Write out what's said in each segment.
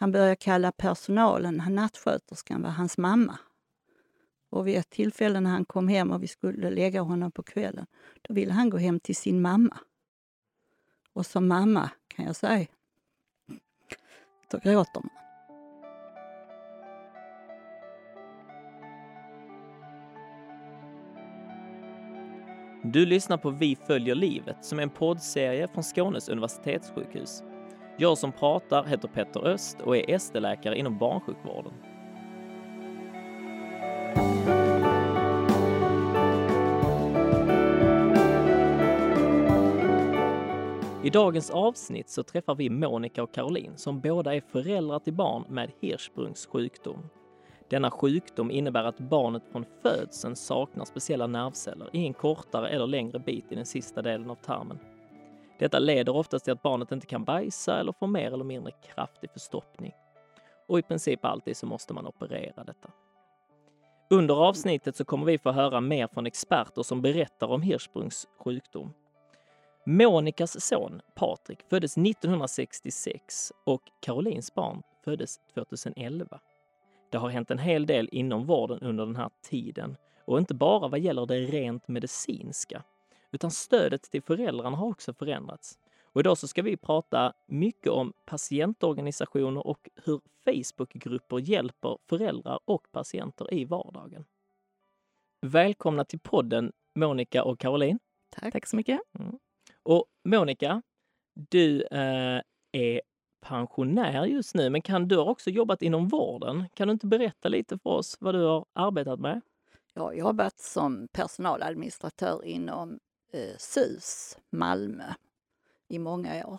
Han började kalla personalen, nattsköterskan, var hans mamma. Och vid ett tillfälle när han kom hem och vi skulle lägga honom på kvällen, då ville han gå hem till sin mamma. Och som mamma, kan jag säga, då gråter man. Du lyssnar på Vi följer livet som är en poddserie från Skånes universitetssjukhus. Jag som pratar heter Petter Öst och är ST-läkare inom barnsjukvården. I dagens avsnitt så träffar vi Monica och Caroline som båda är föräldrar till barn med Hirschsprungs sjukdom. Denna sjukdom innebär att barnet från födseln saknar speciella nervceller i en kortare eller längre bit i den sista delen av tarmen. Detta leder oftast till att barnet inte kan bajsa eller får mer eller mindre kraftig förstoppning. Och i princip alltid så måste man operera detta. Under avsnittet så kommer vi få höra mer från experter som berättar om Hirschsprungs sjukdom. Monikas son Patrik föddes 1966 och Karolins barn föddes 2011. Det har hänt en hel del inom vården under den här tiden och inte bara vad gäller det rent medicinska, utan stödet till föräldrarna har också förändrats. Och idag så ska vi prata mycket om patientorganisationer och hur Facebookgrupper hjälper föräldrar och patienter i vardagen. Välkomna till podden Monica och Caroline. Tack. Tack så mycket. Mm. Och Monica, du eh, är pensionär just nu, men kan du har också jobbat inom vården. Kan du inte berätta lite för oss vad du har arbetat med? Jag har jobbat som personaladministratör inom eh, SUS Malmö i många år.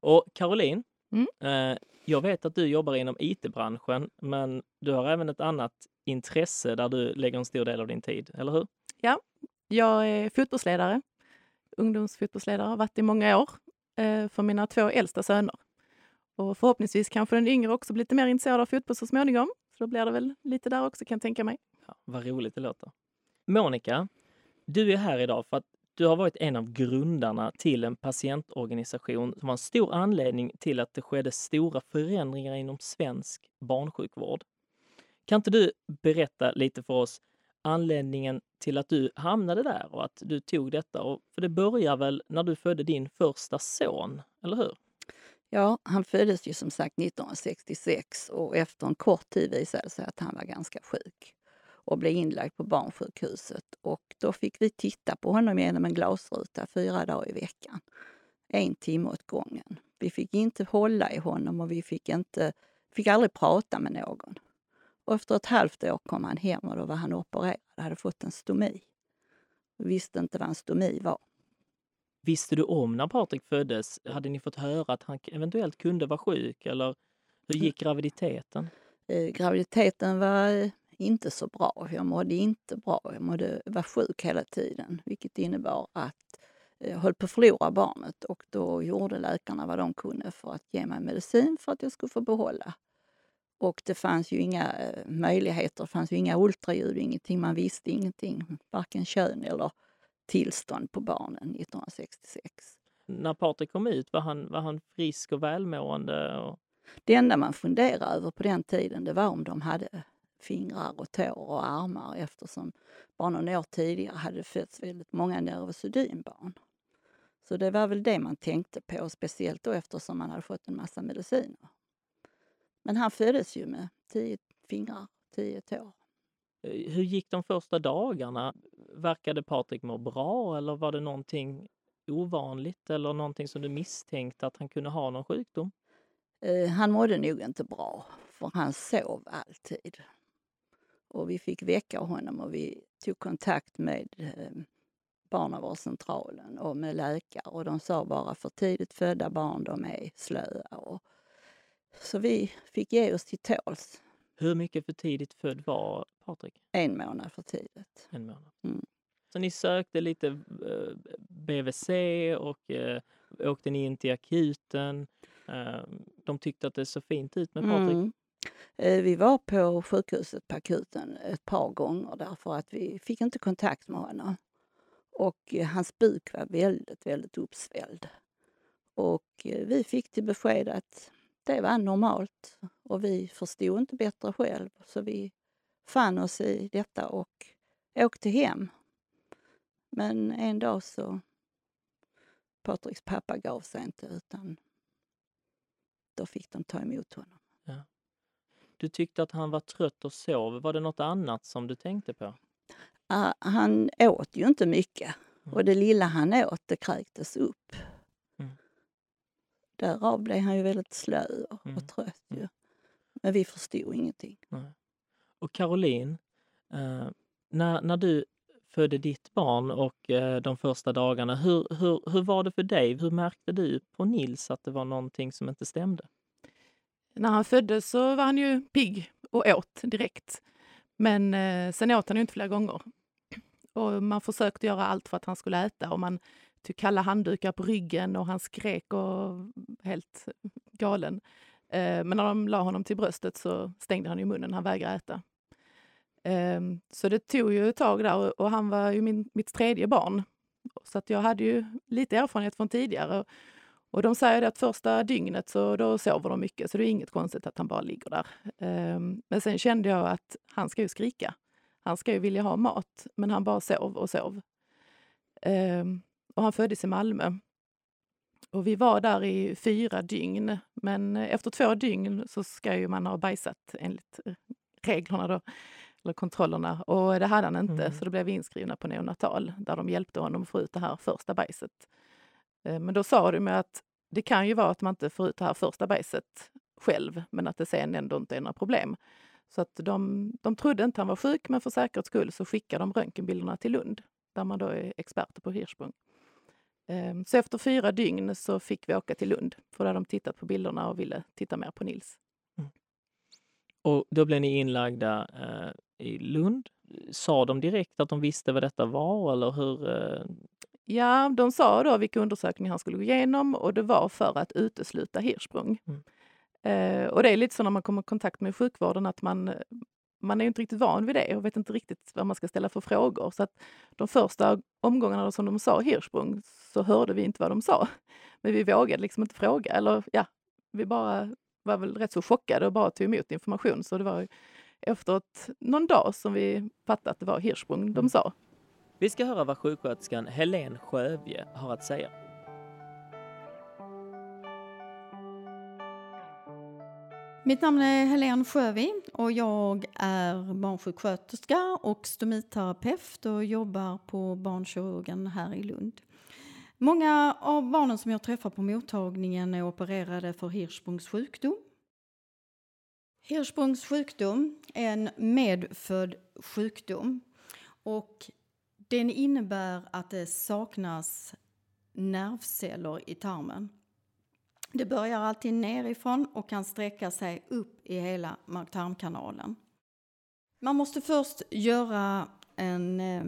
Och Caroline, mm? eh, jag vet att du jobbar inom IT-branschen, men du har även ett annat intresse där du lägger en stor del av din tid, eller hur? Ja, jag är fotbollsledare, ungdomsfotbollsledare, har varit i många år Eh, för mina två äldsta söner. Och förhoppningsvis kanske den yngre också blir lite mer intresserad av fotboll så småningom. Så då blir det väl lite där också kan jag tänka mig. Ja, vad roligt det låter. Monica, du är här idag för att du har varit en av grundarna till en patientorganisation som var en stor anledning till att det skedde stora förändringar inom svensk barnsjukvård. Kan inte du berätta lite för oss anledningen till att du hamnade där och att du tog detta? Och, för det börjar väl när du födde din första son, eller hur? Ja, han föddes ju som sagt 1966 och efter en kort tid visade det sig att han var ganska sjuk och blev inlagd på barnsjukhuset. Och då fick vi titta på honom genom en glasruta fyra dagar i veckan. En timme åt gången. Vi fick inte hålla i honom och vi fick, inte, fick aldrig prata med någon. Och efter ett halvt år kom han hem och då var han opererad, hade fått en stomi. Visste inte vad en stomi var. Visste du om när Patrik föddes? Hade ni fått höra att han eventuellt kunde vara sjuk eller hur gick graviditeten? Eh, graviditeten var eh, inte så bra. Jag mådde inte bra. Jag mådde, var sjuk hela tiden, vilket innebar att jag höll på att förlora barnet och då gjorde läkarna vad de kunde för att ge mig medicin för att jag skulle få behålla och det fanns ju inga eh, möjligheter, det fanns ju inga ultraljud, ingenting. Man visste ingenting, varken kön eller tillstånd på barnen 1966. När Patrik kom ut, var han, var han frisk och välmående? Och... Det enda man funderade över på den tiden det var om de hade fingrar och tår och armar eftersom bara några år tidigare hade det fötts väldigt många neurosedynbarn. Så det var väl det man tänkte på, speciellt då eftersom man hade fått en massa mediciner. Men han föddes ju med tio fingrar, tio tår. Eh, hur gick de första dagarna? Verkade Patrik må bra eller var det någonting ovanligt eller någonting som du misstänkte att han kunde ha någon sjukdom? Eh, han mådde nog inte bra, för han sov alltid. Och vi fick väcka honom och vi tog kontakt med eh, barnavårdscentralen och med läkare och de sa bara för tidigt födda barn de är slöa och så vi fick ge oss till tåls. Hur mycket för tidigt född var Patrik? En månad för tidigt. En månad. Mm. Så ni sökte lite eh, BVC och eh, åkte ni in till akuten. De tyckte att det såg fint ut med Patrik. Mm. Eh, vi var på sjukhuset på akuten ett par gånger därför att vi fick inte kontakt med honom. Och eh, hans buk var väldigt, väldigt uppsvälld. Och eh, vi fick till besked att det var normalt och vi förstod inte bättre själv. Så vi fann oss i detta och åkte hem. Men en dag så... Patriks pappa gav sig inte utan då fick de ta emot honom. Ja. Du tyckte att han var trött och sov. Var det något annat som du tänkte på? Uh, han åt ju inte mycket mm. och det lilla han åt det kräktes upp. Mm. Därav blev han ju väldigt slö och, mm. och trött. Ju. Men vi förstod ingenting. Nej. Och Caroline, eh, när, när du födde ditt barn och eh, de första dagarna, hur, hur, hur var det för dig? Hur märkte du på Nils att det var någonting som inte stämde? När han föddes så var han ju pigg och åt direkt. Men eh, sen åt han ju inte flera gånger. Och man försökte göra allt för att han skulle äta och man tog kalla handdukar på ryggen och han skrek och helt galen. Eh, men när de la honom till bröstet så stängde han ju munnen, han vägrade äta. Eh, så det tog ju ett tag där och han var ju min, mitt tredje barn. Så att jag hade ju lite erfarenhet från tidigare. Och de säger att första dygnet så då sover de mycket, så det är inget konstigt att han bara ligger där. Um, men sen kände jag att han ska ju skrika. Han ska ju vilja ha mat, men han bara sov och sov. Um, och han föddes i Malmö. Och vi var där i fyra dygn, men efter två dygn så ska ju man ha bajsat enligt reglerna då, eller kontrollerna. Och det hade han inte, mm. så då blev vi inskrivna på neonatal där de hjälpte honom att få ut det här första bajset. Eh, men då sa de att det kan ju vara att man inte får ut det här första bajset själv, men att det sen ändå inte är några problem. Så att de, de trodde inte han var sjuk, men för säkerhets skull så skickade de röntgenbilderna till Lund, där man då är experter på Hirschsprung. Ehm, så efter fyra dygn så fick vi åka till Lund, för där hade de tittat på bilderna och ville titta mer på Nils. Mm. Och då blev ni inlagda eh, i Lund. Sa de direkt att de visste vad detta var eller hur? Eh, Ja, de sa då vilka undersökningar han skulle gå igenom och det var för att utesluta Hirschsprung. Mm. Eh, och det är lite så när man kommer i kontakt med sjukvården att man, man är inte riktigt van vid det och vet inte riktigt vad man ska ställa för frågor. Så att de första omgångarna som de sa Hirschsprung så hörde vi inte vad de sa. Men vi vågade liksom inte fråga. Eller ja, vi bara var väl rätt så chockade och bara tog emot information. Så det var efter någon dag som vi fattade att det var Hirschsprung de mm. sa. Vi ska höra vad sjuksköterskan Helen Sjövje har att säga. Mitt namn är Helene Sjövi och jag är barnsjuksköterska och stomiterapeut och jobbar på barnkirurgen här i Lund. Många av barnen som jag träffar på mottagningen är opererade för Hirschsprungs sjukdom. Hirschsprungs sjukdom är en medfödd sjukdom och den innebär att det saknas nervceller i tarmen. Det börjar alltid nerifrån och kan sträcka sig upp i hela mag-tarmkanalen. Man måste först göra en eh,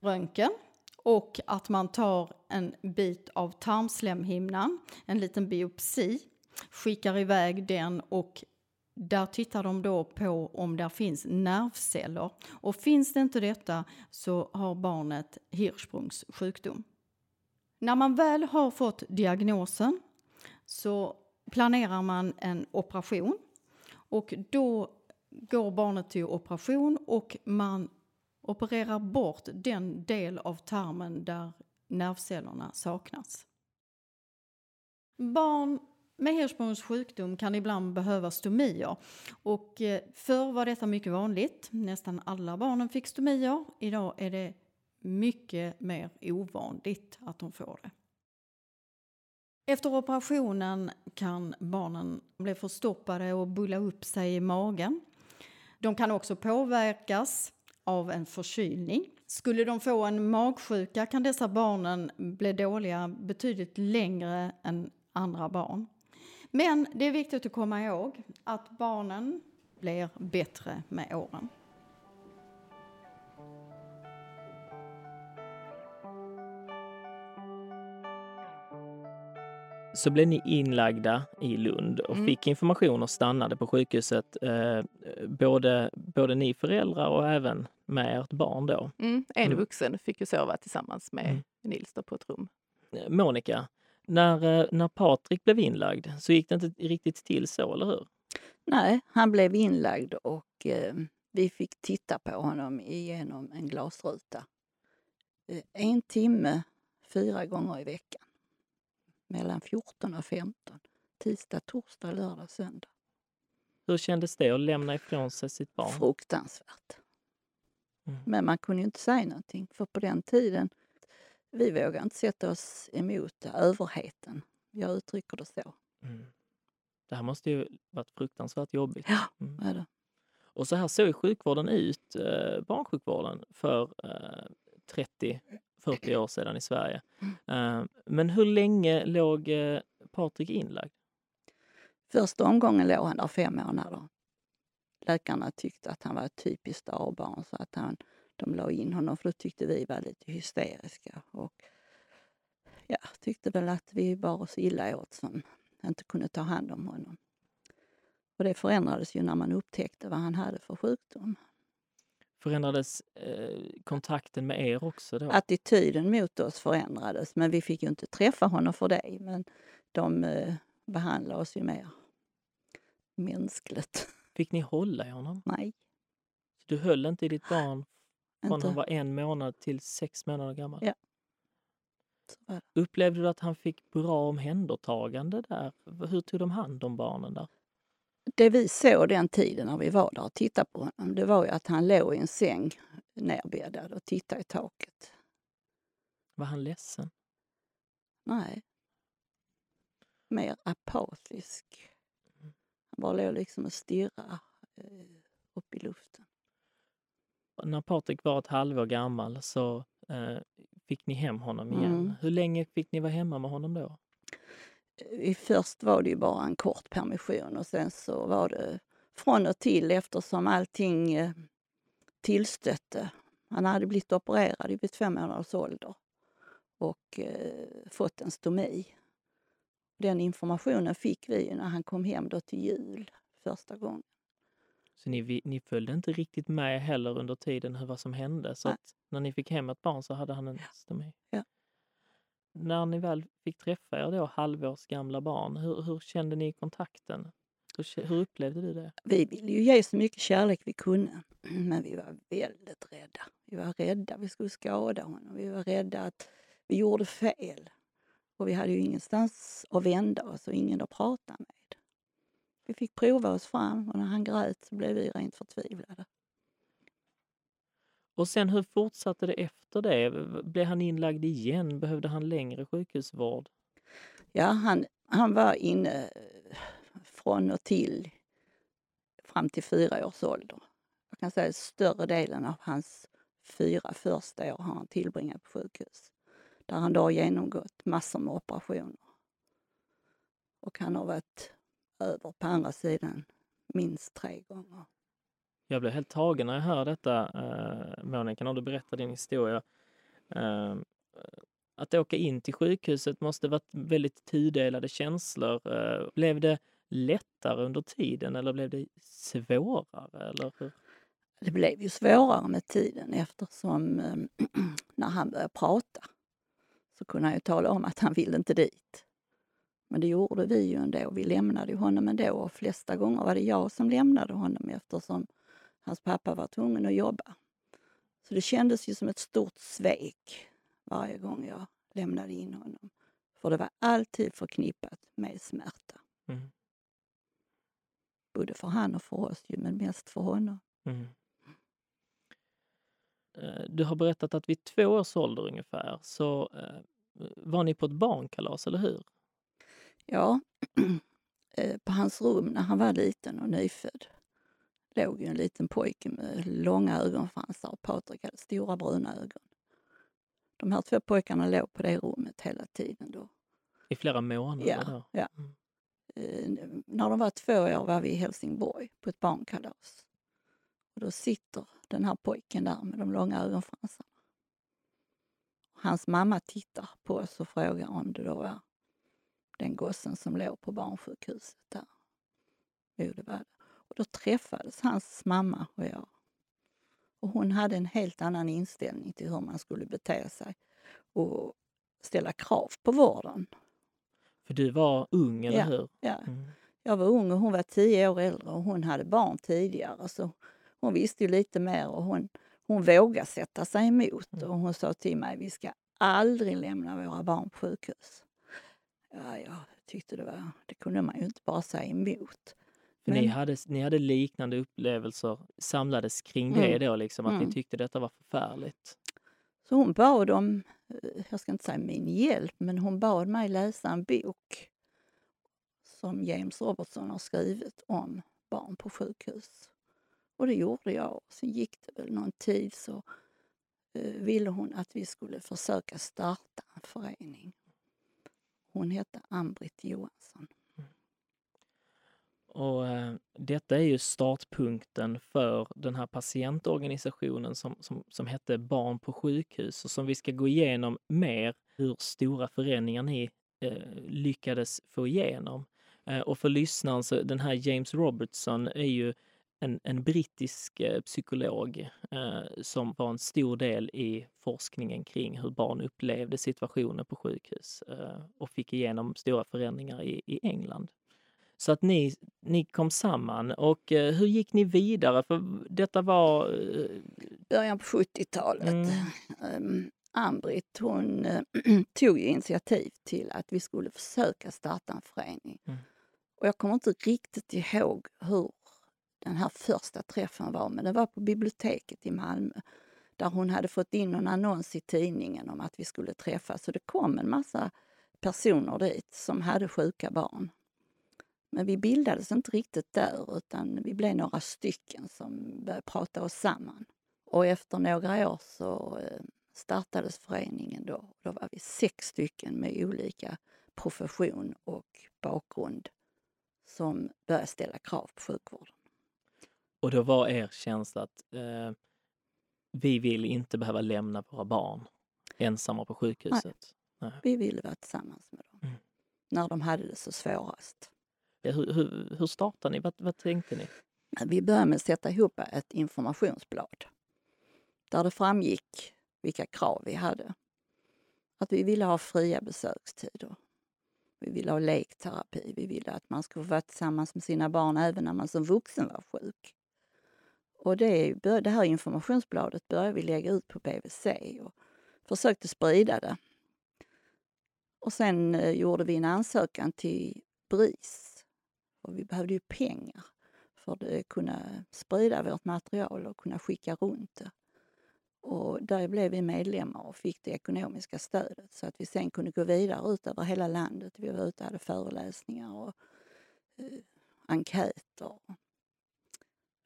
röntgen och att man tar en bit av tarmslemhinnan, en liten biopsi, skickar iväg den och där tittar de då på om det finns nervceller. Och finns det inte detta så har barnet Hirschsprungs sjukdom. När man väl har fått diagnosen så planerar man en operation. Och då går barnet till operation och man opererar bort den del av tarmen där nervcellerna saknas. Barn med Hirschsprungs sjukdom kan ibland behöva stomier. Och eh, förr var detta mycket vanligt. Nästan alla barnen fick stomier. Idag är det mycket mer ovanligt att de får det. Efter operationen kan barnen bli förstoppade och bulla upp sig i magen. De kan också påverkas av en förkylning. Skulle de få en magsjuka kan dessa barnen bli dåliga betydligt längre än andra barn. Men det är viktigt att komma ihåg att barnen blir bättre med åren. så blev ni inlagda i Lund och mm. fick information och stannade på sjukhuset. Eh, både, både ni föräldrar och även med ert barn då. Mm. En mm. vuxen fick ju sova tillsammans med mm. Nils på ett rum. Monica, När, eh, när Patrik blev inlagd så gick det inte riktigt till så, eller hur? Nej, han blev inlagd och eh, vi fick titta på honom igenom en glasruta. Eh, en timme, fyra gånger i veckan. Mellan 14 och 15. Tisdag, torsdag, lördag, söndag. Hur kändes det att lämna ifrån sig sitt barn? Fruktansvärt. Mm. Men man kunde ju inte säga någonting för på den tiden, vi vågade inte sätta oss emot överheten. Jag uttrycker det så. Mm. Det här måste ju varit fruktansvärt jobbigt. Ja, Mm. är det. Och så här såg sjukvården ut, eh, barnsjukvården, för eh, 30-40 år sedan i Sverige. Eh, men hur länge låg eh, Patrik inlagd? Första omgången låg han där fem månader. Läkarna tyckte att han var ett typiskt A-barn så att han, de la in honom för då tyckte vi var lite hysteriska. Och ja, tyckte väl att vi bar oss illa åt som inte kunde ta hand om honom. Och det förändrades ju när man upptäckte vad han hade för sjukdom. Förändrades eh, kontakten med er också då? Attityden mot oss förändrades men vi fick ju inte träffa honom för det. Men de eh, behandlade oss ju mer mänskligt. Fick ni hålla i honom? Nej, Du höll inte i ditt barn från inte. han var en månad till sex månader gammal? Ja. Upplevde du att han fick bra omhändertagande där? Hur tog de hand om barnen där? Det vi såg den tiden när vi var där och tittade på honom, det var ju att han låg i en säng nerbäddad och tittade i taket. Var han ledsen? Nej. Mer apatisk. Han bara låg liksom och stirrade eh, upp i luften. När Patrik var ett halvår gammal så eh, fick ni hem honom igen. Mm. Hur länge fick ni vara hemma med honom då? I först var det ju bara en kort permission och sen så var det från och till eftersom allting eh, tillstötte. Han hade blivit opererad vid två månaders ålder och eh, fått en stomi. Den informationen fick vi när han kom hem då till jul första gången. Så ni, ni följde inte riktigt med heller under tiden hur vad som hände. Så när ni fick hem ett barn så hade han en stomi. Ja. När ni väl fick träffa er då halvårs gamla barn, hur, hur kände ni kontakten? Hur, hur upplevde du det? Vi ville ju ge så mycket kärlek vi kunde, men vi var väldigt rädda. Vi var rädda vi skulle skada honom. Vi var rädda att vi gjorde fel. Och vi hade ju ingenstans att vända oss och ingen att prata med. Vi fick prova oss fram och när han grät så blev vi rent förtvivlade. Och sen hur fortsatte det efter det? Blev han inlagd igen? Behövde han längre sjukhusvård? Ja, han, han var inne eh, från och till fram till fyra års ålder. Jag kan säga att större delen av hans fyra första år har han tillbringat på sjukhus. Där han då har genomgått massor med operationer. Och han har varit över på andra sidan minst tre gånger. Jag blev helt tagen när jag hör detta, eh, Monica, när du berättar din historia. Eh, att åka in till sjukhuset måste varit väldigt tudelade känslor. Eh, blev det lättare under tiden eller blev det svårare? Eller hur? Det blev ju svårare med tiden eftersom eh, när han började prata så kunde han ju tala om att han ville inte dit. Men det gjorde vi ju ändå. Vi lämnade honom ändå och flesta gånger var det jag som lämnade honom eftersom hans pappa var tvungen att jobba. Så det kändes ju som ett stort svek varje gång jag lämnade in honom. För det var alltid förknippat med smärta. Mm. Både för han och för oss ju, men mest för honom. Mm. Eh, Du har berättat att vid två års ålder ungefär så eh, var ni på ett barnkalas, eller hur? Ja, eh, på hans rum när han var liten och nyfödd låg ju en liten pojke med långa ögonfransar och Patrik hade stora bruna ögon. De här två pojkarna låg på det rummet hela tiden då. I flera månader? Ja, då? ja. Mm. Eh, när de var två år var vi i Helsingborg på ett barnkalas. Och då sitter den här pojken där med de långa ögonfransarna. Hans mamma tittar på oss och frågar om det då var den gossen som låg på barnsjukhuset där. Jo, det var det. Och då träffades hans mamma och jag. Och hon hade en helt annan inställning till hur man skulle bete sig och ställa krav på vården. För du var ung, eller Ja. hur? Ja. Mm. Jag var ung och hon var tio år äldre och hon hade barn tidigare. Så hon visste ju lite mer och hon, hon vågade sätta sig emot. Mm. Och hon sa till mig, vi ska aldrig lämna våra barn på sjukhus. Ja, jag tyckte det var, det kunde man ju inte bara säga emot. För ni, Men- hade, ni hade liknande upplevelser, samlades kring det Mm. då, liksom, att Mm. ni tyckte detta var förfärligt. Så hon bad om, eh, jag ska inte säga min hjälp, men hon bad mig läsa en bok som James Robertson har skrivit om barn på sjukhus. Och det gjorde jag. Sen gick det väl någon tid så eh, ville hon att vi skulle försöka starta en förening. Hon hette Ann-Britt Johansson. Mm. Och äh, detta är ju startpunkten för den här patientorganisationen som, som, som hette Barn på sjukhus och som vi ska gå igenom mer hur stora förändringar ni äh, eh, lyckades få igenom. Äh, och för lyssnaren så den här James Robertson är ju en, en brittisk eh, psykolog eh, som var en stor del i forskningen kring hur barn upplevde situationer på sjukhus eh, och fick igenom stora förändringar i, i England. Så att ni, ni kom samman och eh, hur gick ni vidare? För detta var... Eh, Början på 70-talet. Mm. Um, Ann-Britt hon eh, tog initiativ till att vi skulle försöka starta en förening. Mm. Och jag kommer inte riktigt ihåg hur den här första träffen var, men det var på biblioteket i Malmö där hon hade fått in en annons i tidningen om att vi skulle träffas. Så det kom en massa personer dit som hade sjuka barn. Men vi bildades inte riktigt där utan vi blev några stycken som började prata oss samman. Och efter några år så eh, startades föreningen då. Då var vi sex stycken med olika profession och bakgrund som började ställa krav på sjukvården och då var er känsla att eh, vi vill inte behöva lämna våra barn ensamma på sjukhuset. Vi ville vara tillsammans med dem Mm. när de hade det så svårast. Ja, Hur, hur, hur startade ni? Vad, vad tänkte ni? Vi började med att sätta ihop ett informationsblad där det framgick vilka krav vi hade. Att vi ville ha fria besökstider. Vi ville ha lekterapi. Vi ville att man skulle få vara tillsammans med sina barn även när man som vuxen var sjuk. Och det, det här informationsbladet började vi lägga ut på BVC och försökte sprida det. Och sen eh, gjorde vi en ansökan till BRIS. Och vi behövde ju pengar för att eh, kunna sprida vårt material och kunna skicka runt det. Och där blev vi medlemmar och fick det ekonomiska stödet så att vi sen kunde gå vidare ut över hela landet. Vi var ute och hade föreläsningar och eh, enkäter.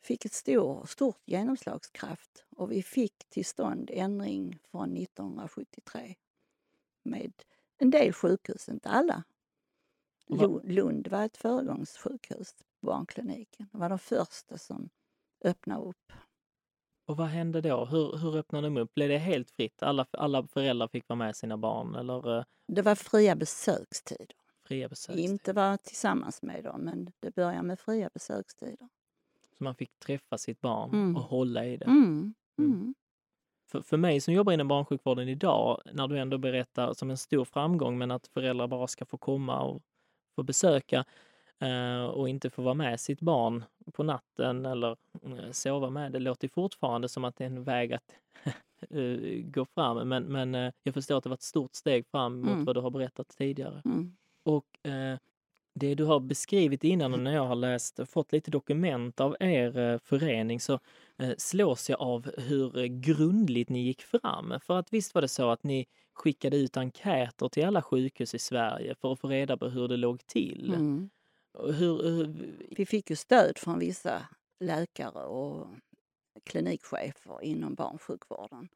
Fick ett stor, stort genomslagskraft och vi fick till stånd ändring från 1973 med en del sjukhus, inte alla. Lund var ett föregångssjukhus, barnkliniken. Det var de första som öppnade upp. Och vad hände då? Hur, hur öppnade de upp? Blev det helt fritt? Alla, alla föräldrar fick vara med sina barn eller eh, Det var fria besökstider. fria besök? Inte vara tillsammans med dem, men det började med fria besökstider. Så man fick träffa sitt barn Mm. och hålla i det. Mm. Mm. Mm. För, för mig som jobbar inom barnsjukvården idag, när du ändå berättar som en stor framgång men att föräldrar bara ska få komma och få besöka eh, och inte få vara med sitt barn på natten eller eh, sova med. Det låter fortfarande som att det är en väg att eh, gå fram. Men, men eh, jag förstår att det var ett stort steg fram mot Mm. vad du har berättat tidigare. Mm. Och eh, det du har beskrivit innan och när jag har läst fått lite dokument av er eh, förening så eh, slås jag av hur eh, grundligt ni gick fram. För att visst var det så att ni skickade ut enkäter till alla sjukhus i Sverige för att få reda på hur det låg till. Mm. Hur, hur, Vi fick ju stöd från vissa läkare och klinikchefer inom barnsjukvården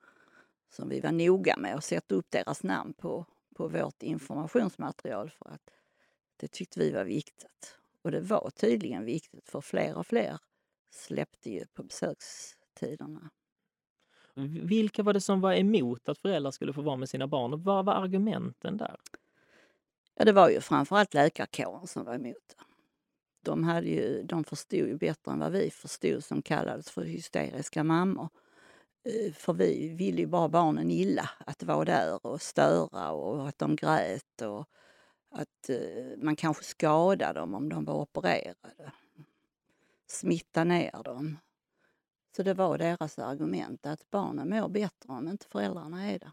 som vi var noga med att sätta upp deras namn på, på vårt informationsmaterial för att det tyckte vi var viktigt. Och det var tydligen viktigt för fler och fler släppte ju på besökstiderna. vilka var det som var emot att föräldrar skulle få vara med sina barn? Och vad var argumenten där? Ja, det var ju framförallt läkarkåren som var emot det. De, hade ju, de förstod ju bättre än vad vi förstod som kallades för hysteriska mammor. Eh, För vi ville ju bara barnen illa, att vara där och störa och att de grät och att eh, man kanske skadade dem om de var opererade. Smitta ner dem. Så det var deras argument att barnen mår bättre om inte föräldrarna är där.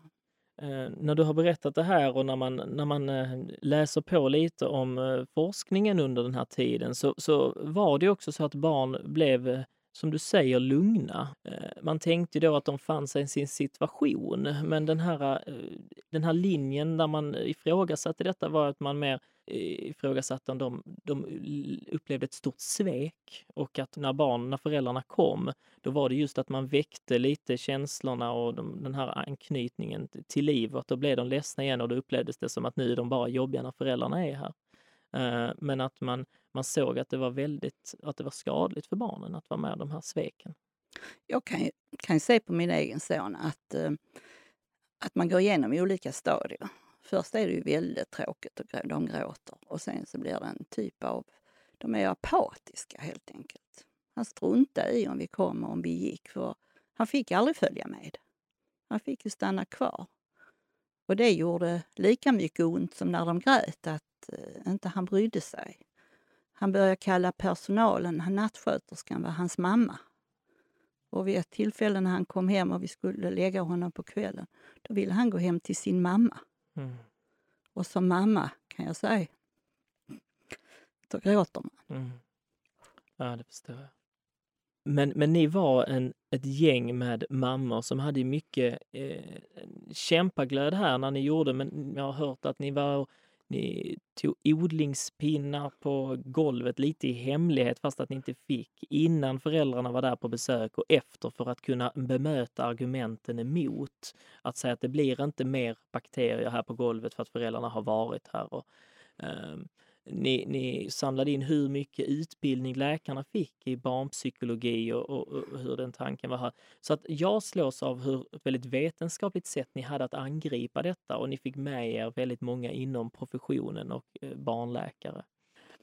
Eh, när du har berättat det här och när man, när man eh, läser på lite om eh, forskningen under den här tiden så, så var det också så att barn blev eh, som du säger, lugna. Eh, man tänkte då att de fann sig i sin situation, men den här, eh, den här linjen där man ifrågasatte detta var att man mer eh, ifrågasatte om de, de upplevde ett stort svek och att när barnen, när föräldrarna kom, då var det just att man väckte lite känslorna och de, den här anknytningen till livet, då blev de ledsna igen och då upplevdes det som att nu är de bara jobbiga när föräldrarna är här. Eh, men att man, man såg att det var väldigt, att det var skadligt för barnen att vara med om de här sveken. Jag kan ju, kan ju se på min egen son att, eh, att man går igenom olika stadier. Först är det ju väldigt tråkigt och de gråter och sen så blir det en typ av, de är apatiska helt enkelt. Han struntade i om vi kom och om vi gick för han fick aldrig följa med. Han fick ju stanna kvar. Och det gjorde lika mycket ont som när de grät att eh, inte han brydde sig. Han började kalla personalen, han- nattsköterskan var hans mamma. Och vid ett tillfälle när han kom hem och vi skulle lägga honom på kvällen, då ville han gå hem till sin mamma. Mm. Och som mamma kan jag säga, då gråter man. Mm. Ja, det förstår jag. Men, men ni var en, ett gäng med mammor som hade mycket eh, kämpaglöd här när ni gjorde, men jag har hört att ni var ni tog odlingspinnar på golvet lite i hemlighet fast att ni inte fick innan föräldrarna var där på besök och efter för att kunna bemöta argumenten emot. Att säga att det blir inte mer bakterier här på golvet för att föräldrarna har varit här. Och, ehm, ni, ni samlade in hur mycket utbildning läkarna fick i barnpsykologi och, och, och hur den tanken var här. Så att jag slås av hur väldigt vetenskapligt sätt ni hade att angripa detta och ni fick med er väldigt många inom professionen och eh, barnläkare.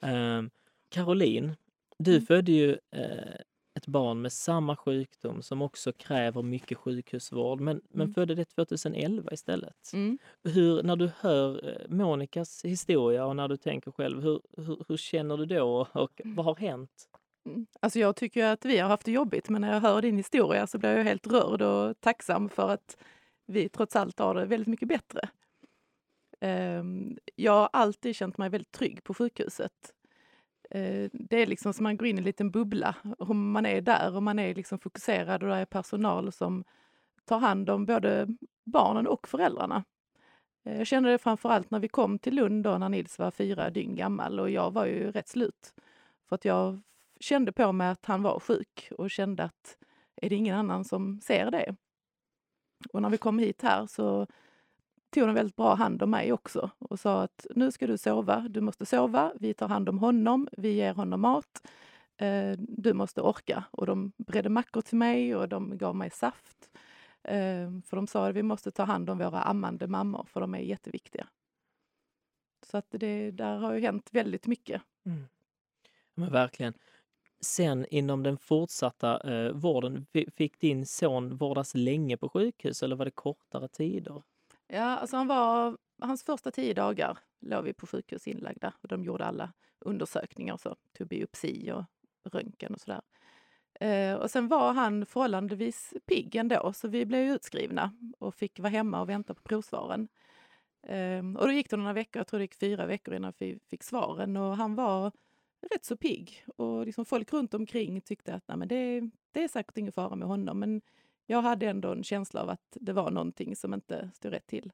Um, Caroline, du Mm. födde ju eh, ett barn med samma sjukdom som också kräver mycket sjukhusvård men, men Mm. födde det 2011 istället. Mm. Hur, när du hör eh, Monikas historia och när du tänker själv, hur, hur, hur känner du då och vad har hänt? Mm. Alltså jag tycker att vi har haft det jobbigt, men när jag hör din historia så blir jag helt rörd och tacksam för att vi trots allt har det väldigt mycket bättre. Ehm, Jag har alltid känt mig väldigt trygg på sjukhuset. Eh, det är liksom som man går in i en liten bubbla. Och man är där och man är liksom fokuserad och det är personal som tar hand om både barnen och föräldrarna. Eh, jag kände det framför allt när vi kom till Lund då när Nils var fyra dygn gammal och jag var ju rätt slut. För att jag kände på mig att han var sjuk och kände att är det ingen annan som ser det? Och när vi kom hit här så tog de väldigt bra hand om mig också och sa att nu ska du sova, du måste sova, vi tar hand om honom, vi ger honom mat, eh, du måste orka. Och de bredde mackor till mig och de gav mig saft. Eh, för de sa att vi måste ta hand om våra ammande mammor för de är jätteviktiga. Så att det där har ju hänt väldigt mycket. Mm. Men verkligen. Sen inom den fortsatta eh, vården, fick din son vårdas länge på sjukhus eller var det kortare tider? Ja, alltså han var, hans första tio dagar låg vi på sjukhus inlagda och de gjorde alla undersökningar, så tog biopsi och röntgen och sådär. Eh, och sen var han förhållandevis pigg ändå, så vi blev utskrivna och fick vara hemma och vänta på provsvaren. Eh, och då gick det några veckor, jag tror det gick fyra veckor innan vi fick svaren och han var rätt så pigg. Och liksom folk runt omkring tyckte att Nej, men det, det är säkert ingen fara med honom, men jag hade ändå en känsla av att det var någonting som inte stod rätt till.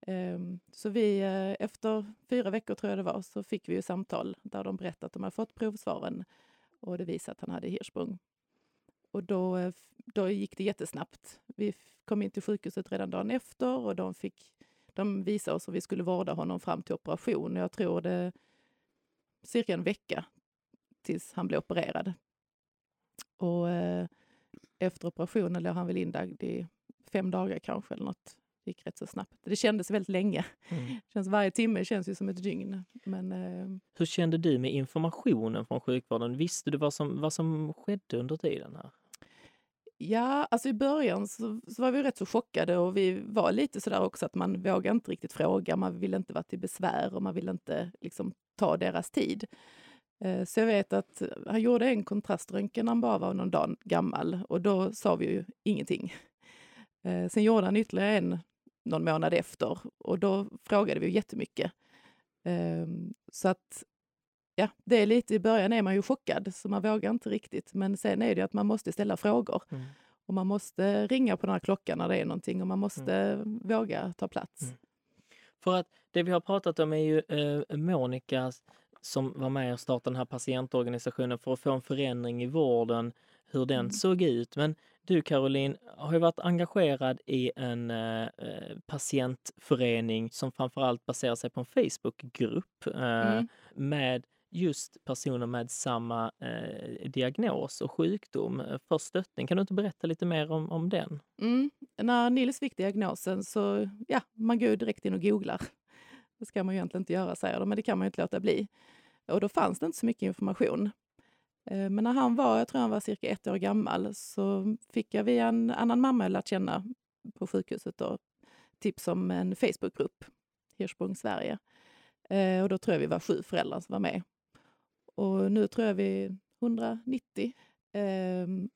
Ehm, så vi, eh, efter fyra veckor tror jag det var, så fick vi ju samtal där de berättade att de hade fått provsvaren och det visade att han hade hirsprung. Och då, eh, då gick det jättesnabbt. Vi kom in till sjukhuset redan dagen efter och de, fick, de visade oss hur vi skulle vårda honom fram till operation. Jag tror det cirka en vecka tills han blev opererad. Och eh, efter operationen låg han väl inlagd i fem dagar kanske eller något. Det gick rätt så snabbt. Det kändes väldigt länge. Känns, varje timme känns ju som ett dygn. Men eh, Hur kände du med informationen från sjukvården? Visste du vad som, vad som skedde under tiden? här? Ja, alltså i början så, så, var vi rätt så chockade och vi var lite sådär också att man vågar inte riktigt fråga, man vill inte vara till besvär och man vill inte liksom ta deras tid. Eh, så jag vet att han gjorde en kontraströntgen när han bara var någon dag gammal och då sa vi ju ingenting. Eh, sen gjorde han ytterligare en någon månad efter och då frågade vi jättemycket. Ehm, så att ja, det är lite i början är man ju chockad så man vågar inte riktigt. Men sen är det att man måste ställa frågor. Mm. Och man måste ringa på den här klockan när det är någonting och man måste mm. våga ta plats. Mm. För att det vi har pratat om är ju eh, Monica som var med och startade den här patientorganisationen för att få en förändring i vården, hur den mm. såg ut. Men du Caroline har ju varit engagerad i en eh, eh patientförening som framförallt baserar sig på en Facebookgrupp eh, mm. med just personer med samma eh, diagnos och sjukdom eh, för stöttning. Kan du inte berätta lite mer om, om den? Mm. När Nils fick diagnosen så, ja, man går direkt in och googlar. Det ska man ju egentligen inte göra, säger de, men det kan man ju inte låta bli. Och då fanns det inte så mycket information. Eh, men när han var, jag tror han var cirka ett år gammal, så fick jag via en annan mamma jag lärt känna på sjukhuset då, tips om en Facebookgrupp, Hirschsprung Sverige. Eh, och då tror jag vi var sju föräldrar som var med. Och nu tror jag vi är 190. Ehm,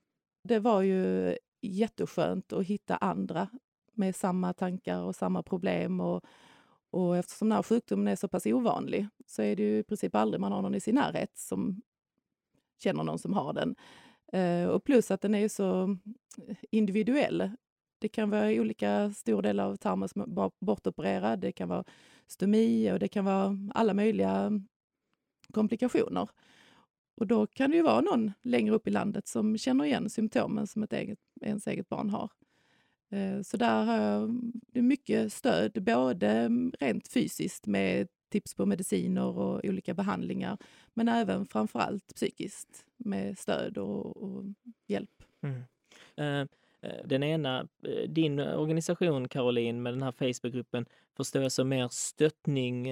det var ju jätteskönt att hitta andra med samma tankar och samma problem. Och, och eftersom den här sjukdomen är så pass ovanlig så är det ju i princip aldrig man har någon i sin närhet som känner någon som har den. Eh, och plus att den är så eh, individuell. Det kan vara olika stor del av tarmen som är bortopererad, det kan vara stomi och det kan vara alla möjliga komplikationer. Och då kan det ju vara någon längre upp i landet som känner igen symptomen som ett eget, ens eget barn har. Eh, så där har jag mycket stöd, både rent fysiskt med tips på mediciner och olika behandlingar, men även framförallt psykiskt med stöd och, och hjälp. Mm. Eh, eh, den ena, din organisation Caroline med den här Facebookgruppen förstår jag som mer stöttning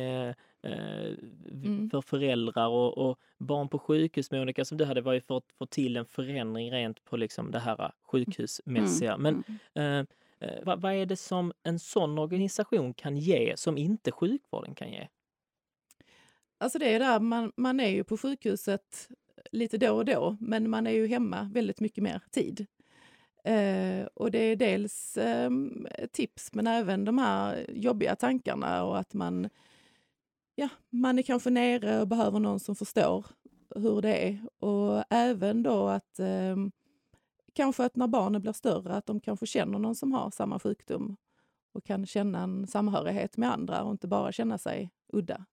mm. för föräldrar och, och, barn på sjukhus, Monica, som du hade var ju för att få till en förändring rent på liksom det här sjukhusmässiga. Mm. Men uh, vad, vad är det som en sån organisation kan ge som inte sjukvården kan ge? Alltså det är där, man, man är ju på sjukhuset lite då och då, men man är ju hemma väldigt mycket mer tid. Eh, och det är dels eh, tips, men även de här jobbiga tankarna och att man, ja, man är kanske nere och behöver någon som förstår hur det är. Och även då att eh, kanske att när barnen blir större, att de kanske känner någon som har samma sjukdom och kan känna en samhörighet med andra och inte bara känna sig udda.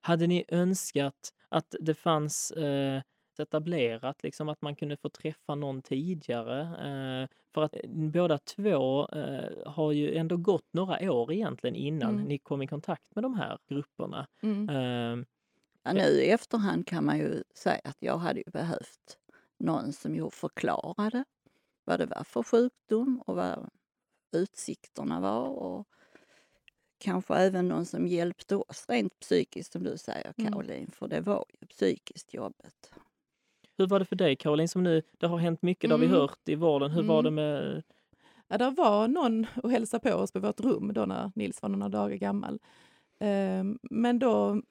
Hade ni önskat att det fanns eh, etablerat, liksom att man kunde få träffa någon tidigare? Eh, för att eh, båda två eh, har ju ändå gått några år egentligen innan mm. ni kom i kontakt med de här grupperna. Mm. Eh, ja, nu i efterhand kan man ju säga att jag hade ju behövt någon som ju förklarade vad det var för sjukdom och vad utsikterna var och kanske även någon som hjälpte oss rent psykiskt som du säger mm. Caroline, mm. för det var ju psykiskt jobbet. Hur var det för dig Caroline, som nu, det har hänt mycket, mm. det har vi mm. hört i vården. Hur mm. var det med... Ja, det var någon och hälsade på oss på vårt rum då när Nils var några dagar gammal. Ehm, men då,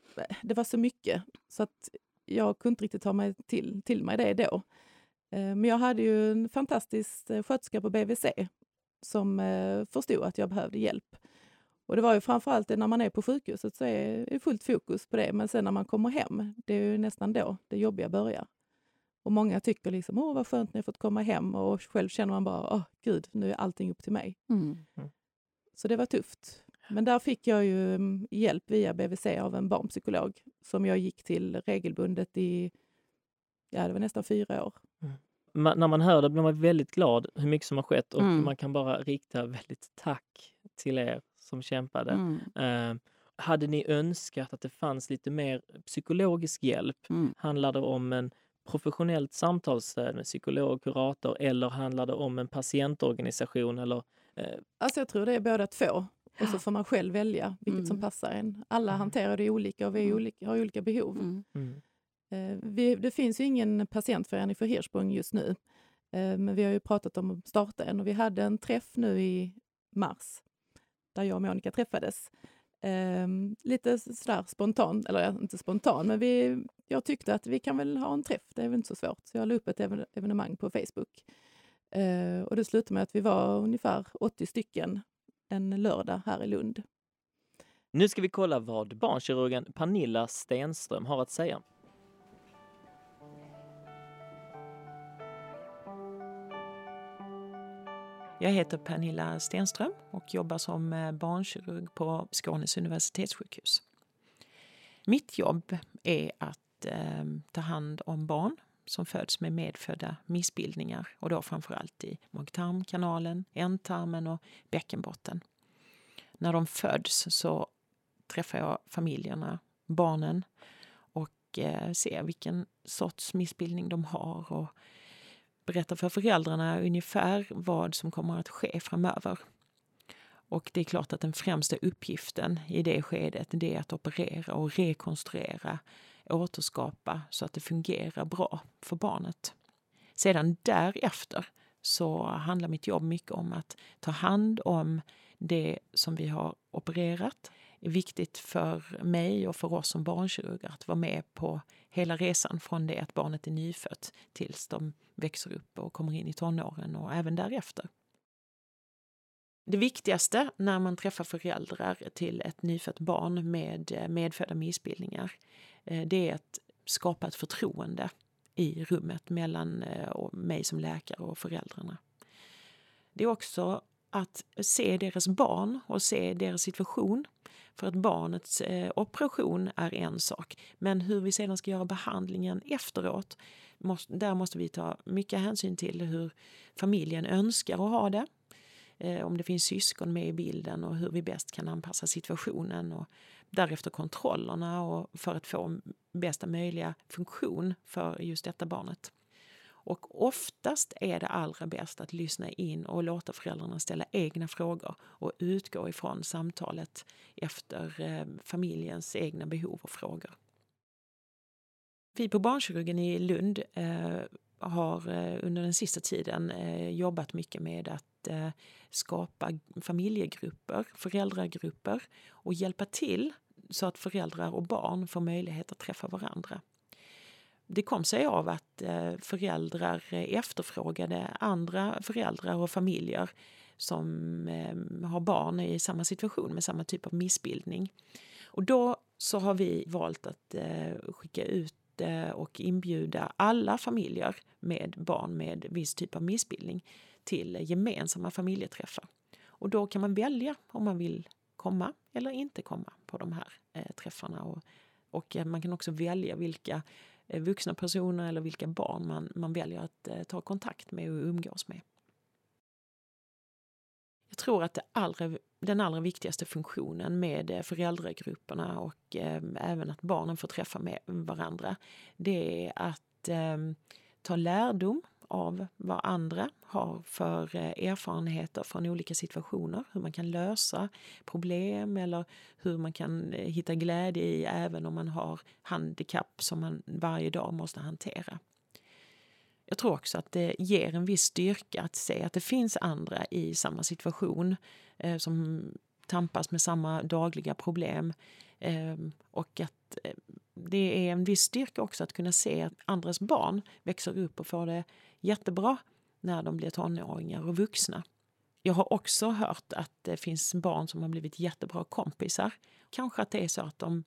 det var så mycket så att jag kunde inte riktigt ta mig till, till mig det då. Ehm, men jag hade ju en fantastisk eh, sköterska på BVC som eh, förstod att jag behövde hjälp. Och det var ju framförallt när man är på sjukhuset så är det fullt fokus på det. Men sen när man kommer hem, det är ju nästan då det jobbiga börjar. Och många tycker liksom, åh vad skönt ni har fått komma hem och själv känner man bara, åh gud, nu är allting upp till mig. Mm. mm. Så det var tufft. Men där fick jag ju mm, hjälp via BVC av en barnpsykolog som jag gick till regelbundet i, ja det var nästan fyra år. Mm. Man, när man hör det blir man väldigt glad hur mycket som har skett och mm. man kan bara rikta väldigt tack till er som kämpade. Mm. Uh, hade ni önskat att det fanns lite mer psykologisk hjälp? Mm. Handlar det om en professionellt samtalsstöd med psykolog, kurator eller handlar det om en patientorganisation? Eller, uh... Alltså jag tror det är båda två. Och så får man själv välja vilket mm. som passar en. Alla mm. hanterar det olika och vi mm. olika, har olika behov. Uh, vi, det finns ju ingen patientförening för Hirschsprung just nu. Eh, men vi har ju pratat om att starta en och vi hade en träff nu i mars där jag och Monica träffades eh, lite sådär spontant, eller inte spontant, men vi, jag tyckte att vi kan väl ha en träff, det är väl inte så svårt. Så jag la upp ett evenemang på Facebook. Eh, och det slutade med att vi var ungefär 80 stycken en lördag här i Lund. Nu ska vi kolla vad barnkirurgen Pernilla Stenström har att säga. Jag heter Pernilla Stenström och jobbar som eh, barnkirurg på Skånes universitetssjukhus. Mitt jobb är att eh, ta hand om barn som föds med medfödda missbildningar och då framförallt i mag-tarmkanalen, ändtarmen och bäckenbotten. När de föds så träffar jag familjerna, barnen och eh, ser vilken sorts missbildning de har och berättar för föräldrarna ungefär vad som kommer att ske framöver. Och det är klart att den främsta uppgiften i det skedet det är att operera och rekonstruera, återskapa så att det fungerar bra för barnet. Sedan därefter så handlar mitt jobb mycket om att ta hand om det som vi har opererat. Är viktigt för mig och för oss som barnkirurger att vara med på hela resan från det att barnet är nyfött tills de växer upp och kommer in i tonåren och även därefter. Det viktigaste när man träffar föräldrar till ett nyfött barn med eh, medfödda missbildningar, eh, det är att skapa ett förtroende i rummet mellan eh, mig som läkare och föräldrarna. Det är också att se deras barn och se deras situation. För att barnets eh, operation är en sak, men hur vi sedan ska göra behandlingen efteråt, där måste vi ta mycket hänsyn till hur familjen önskar att ha det. Eh, om det finns syskon med i bilden och hur vi bäst kan anpassa situationen och därefter kontrollerna och för att få bästa möjliga funktion för just detta barnet. Och oftast är det allra bäst att lyssna in och låta föräldrarna ställa egna frågor och utgå ifrån samtalet efter eh, familjens egna behov och frågor. Vi på barnkirurgen i Lund eh, har eh, under den sista tiden jobbat mycket med att skapa familjegrupper, föräldragrupper och hjälpa till så att föräldrar och barn får möjlighet att träffa varandra. Det kom sig av att eh, föräldrar efterfrågade andra föräldrar och familjer som eh, har barn i samma situation med samma typ av missbildning. Och då så har vi valt att eh, skicka ut och inbjuda alla familjer med barn med viss typ av missbildning till gemensamma familjeträffar. Och då kan man välja om man vill komma eller inte komma på de här träffarna. Och, och man kan också välja vilka Eh, vuxna personer eller vilka barn man, man väljer att eh, ta kontakt med och umgås med. Jag tror att det allra, den allra viktigaste funktionen med eh, föräldragrupperna och eh, även att barnen får träffa med varandra, det är att eh, ta lärdom av vad andra har för eh, erfarenheter från olika situationer. Hur man kan lösa problem eller hur man kan eh, hitta glädje i även om man har handikapp som man varje dag måste hantera. Jag tror också att det ger en viss styrka att se att det finns andra i samma situation eh, som tampas med samma dagliga problem. Eh, och att eh, det är en viss styrka också att kunna se att andras barn växer upp och får det jättebra när de blir tonåringar och vuxna. Jag har också hört att det finns barn som har blivit jättebra kompisar. Kanske att det är så att de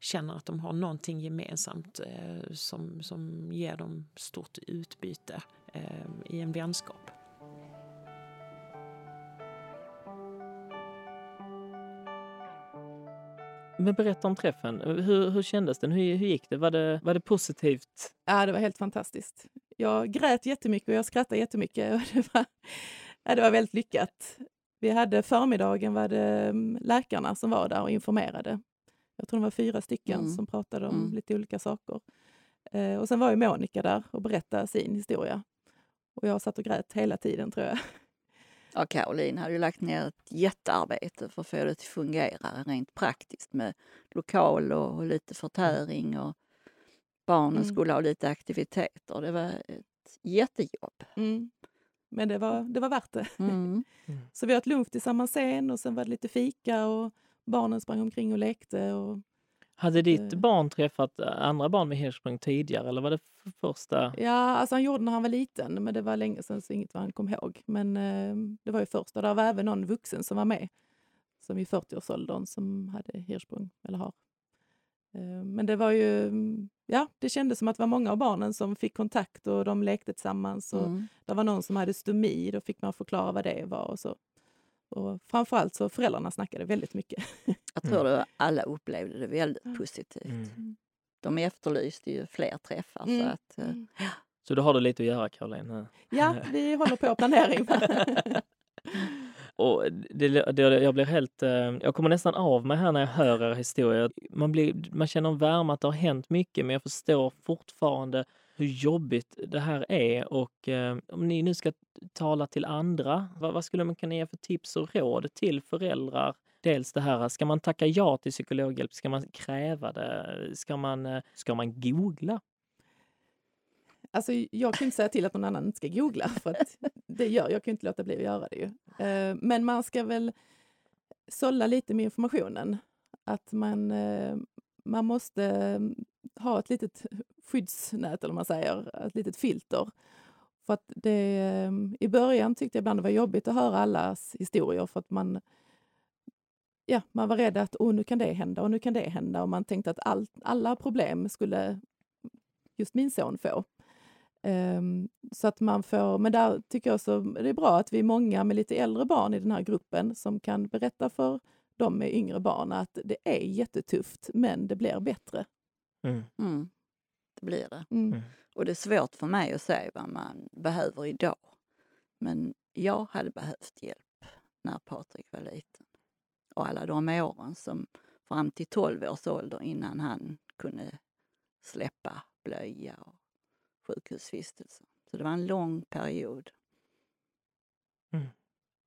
känner att de har någonting gemensamt eh, som, som ger dem stort utbyte eh, i en vänskap. Men berätta om träffen. Hur, hur kändes den? Hur, hur gick det? Var, det? var det positivt? Ja, det var helt fantastiskt. Jag grät jättemycket och jag skrattade jättemycket. Och det, var, ja, det var väldigt lyckat. Vi hade förmiddagen var det mm, läkarna som var där och informerade. Jag tror det var fyra stycken mm. som pratade om mm. lite olika saker. Eh, och sen var ju Monica där och berättade sin historia. Och jag satt och grät hela tiden tror jag. Ja, Caroline hade ju lagt ner ett jättearbete för att få det att fungera rent praktiskt med lokal och lite förtäring och barnen mm. skulle ha lite aktiviteter. Det var ett jättejobb. Mm. Men det var, det var värt det. Mm. Så vi åt lunch tillsammans sen och sen var det lite fika och barnen sprang omkring och lekte. Och, Hade ditt Eh. barn träffat eh, andra barn med Hirschsprung tidigare eller var det första? ja, alltså han gjorde när han var liten, men det var länge sedan så inget vad han kom ihåg. Men eh, det var ju första. Där var även någon vuxen som var med, som i 40-årsåldern som hade Hirschsprung, eller har. Eh, men det var ju, ja, det kändes som att det var många av barnen som fick kontakt och de lekte tillsammans. Och Mm. Det var någon som hade stomi, då fick man förklara vad det var och så. Och framförallt så föräldrarna snackade väldigt mycket. Jag tror att alla upplevde det väldigt positivt. Mm. De efterlyste ju fler träffar. Så Mm. att, eh, Så då har du lite att göra Caroline. Ja, vi håller på planering. Och det, det, jag blir helt... eh, Jag kommer nästan av mig här när jag hör era historier. Man, blir, man känner en värme att det har hänt mycket men jag förstår fortfarande hur jobbigt det här är och eh, om ni nu ska tala till andra, vad, vad skulle man kunna ge för tips och råd till föräldrar? Dels det här, ska man tacka ja till psykologhjälp? Ska man kräva det? Ska man, eh, ska man googla? Alltså, jag kan inte säga till att någon annan inte ska googla, för att det gör, jag kan inte låta bli att göra det. Ju. Eh, Men man ska väl sålla lite med informationen. Att man, eh, man måste ha ett litet skyddsnät, eller vad man säger, ett litet filter. För att det, ehm, I början tyckte jag ibland det var jobbigt att höra allas historier för att man, ja, man var rädd att oh, nu kan det hända och nu kan det hända och man tänkte att all, alla problem skulle just min son få. Um, så att man får, men där tycker jag så det är bra att vi är många med lite äldre barn i den här gruppen som kan berätta för de med yngre barn att det är jättetufft, men det blir bättre. Mm. mm, det blir det. Mm. Mm. Och det är svårt för mig att säga vad man behöver idag. Men jag hade behövt hjälp när Patrik var liten. Och alla de åren som fram till 12 års ålder innan han kunde släppa blöja och sjukhusvistelse. Så det var en lång period.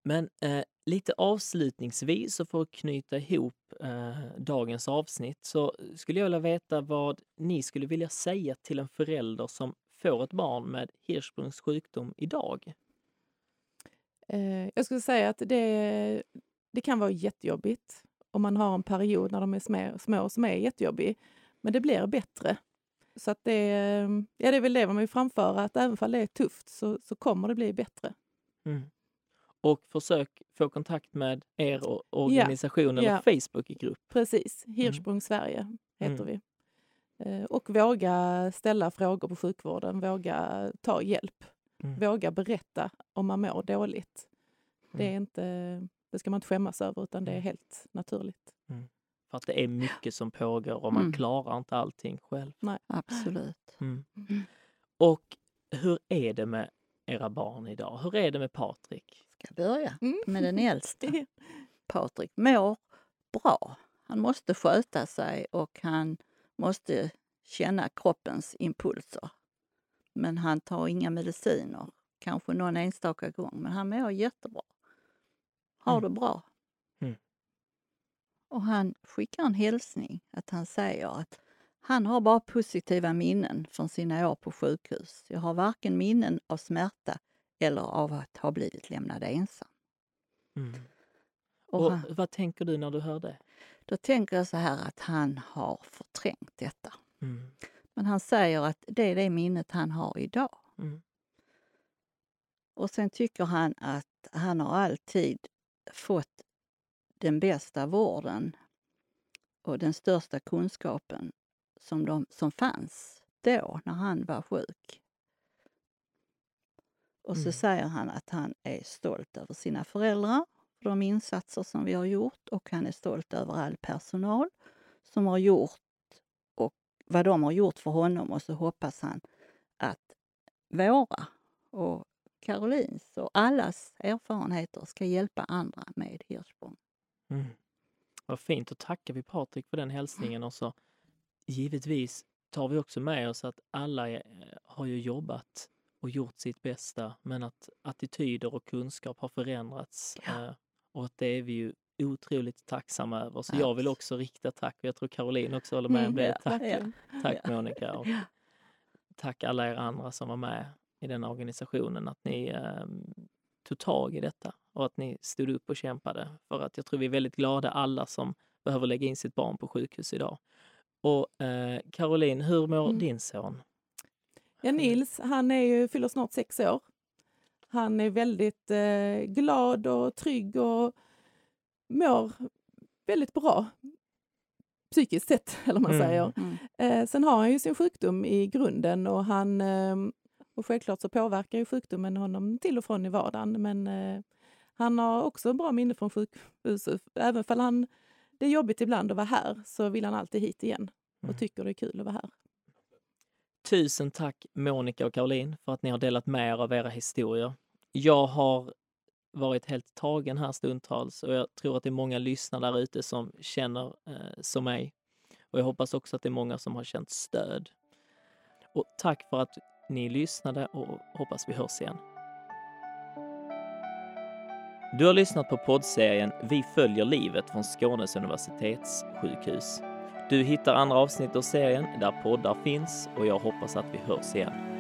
Men eh, lite avslutningsvis så för att knyta ihop eh, dagens avsnitt så skulle jag vilja veta vad ni skulle vilja säga till en förälder som får ett barn med Hirschsprungs sjukdom idag. Eh, jag skulle säga att det, det kan vara jättejobbigt om man har en period när de är små, små som är jättejobbig. Men det blir bättre. Så att det, ja, det är väl det man vill framföra, att även om det är tufft så, så kommer det bli bättre. Mm. Och försök få kontakt med er organisation eller ja. Facebookgrupp. Precis, Hirschsprung Sverige heter Mm. vi. Eh, Och våga ställa frågor på sjukvården, våga ta hjälp. Mm. Våga berätta om man mår dåligt. Det, är Mm. inte, det ska man inte skämmas över, utan det är Mm. helt naturligt. För att det är mycket som pågår och man Mm. klarar inte allting själv. Absolut. Mm. Mm. Och hur är det med era barn idag? Hur är det med Patrik? Ska börja Mm. med den äldsta? Patrik mår bra. Han måste sköta sig och han måste känna kroppens impulser. Men han tar inga mediciner. Kanske någon enstaka gång, men han mår jättebra. Har Mm. det bra. Mm. Och han skickar en hälsning att han säger att han har bara positiva minnen från sina år på sjukhus. Jag har varken minnen av smärta eller av att ha blivit lämnad ensam. Mm. Och Och han, vad tänker du när du hör det? då tänker jag så här att han har förträngt detta. Mm. Men han säger att det är det minnet han har idag. Mm. Och sen tycker han att han har alltid fått den bästa vården och den största kunskapen som, de, som fanns då, när han var sjuk. Och så Mm. säger han att han är stolt över sina föräldrar, för de insatser som vi har gjort och han är stolt över all personal som har gjort och vad de har gjort för honom och så hoppas han att våra och Karolins och allas erfarenheter ska hjälpa andra med Hirschsprung. Mm. Vad fint, och tackar vi Patrik för den hälsningen och så givetvis tar vi också med oss att alla är, har ju jobbat och gjort sitt bästa men att attityder och kunskap har förändrats Ja. eh, och att det är vi ju otroligt tacksamma över. Så jag vill också rikta tack och jag tror Caroline också håller med om Mm, det. ja, Tack, tack Ja. Monica och Ja. tack alla er andra som var med i den organisationen att ni eh, tog tag i detta och att ni stod upp och kämpade. För att jag tror vi är väldigt glada alla som behöver lägga in sitt barn på sjukhus idag. Och eh, Caroline, hur mår Mm. din son? Ja, Nils, han är ju, fyller snart sex år. Han är väldigt eh, glad och trygg och mår väldigt bra psykiskt sett, eller man Mm. säger. Mm. Eh, sen har han ju sin sjukdom i grunden och han eh, och självklart så påverkar ju sjukdomen honom till och från i vardagen. Men eh, han har också bra minne från sjukhuset. Även om han, det är jobbigt ibland att vara här så vill han alltid hit igen och Mm. tycker det är kul att vara här. Tusen tack Monica och Caroline för att ni har delat med er av era historier. Jag har varit helt tagen här stundtals och jag tror att det är många lyssnare där ute som känner eh, som mig. Och jag hoppas också att det är många som har känt stöd. Och tack för att ni lyssnade och hoppas vi hörs igen. Du har lyssnat på poddserien Vi följer livet från Skånes universitetssjukhus. Du hittar andra avsnitt av serien där poddar finns och jag hoppas att vi hörs igen.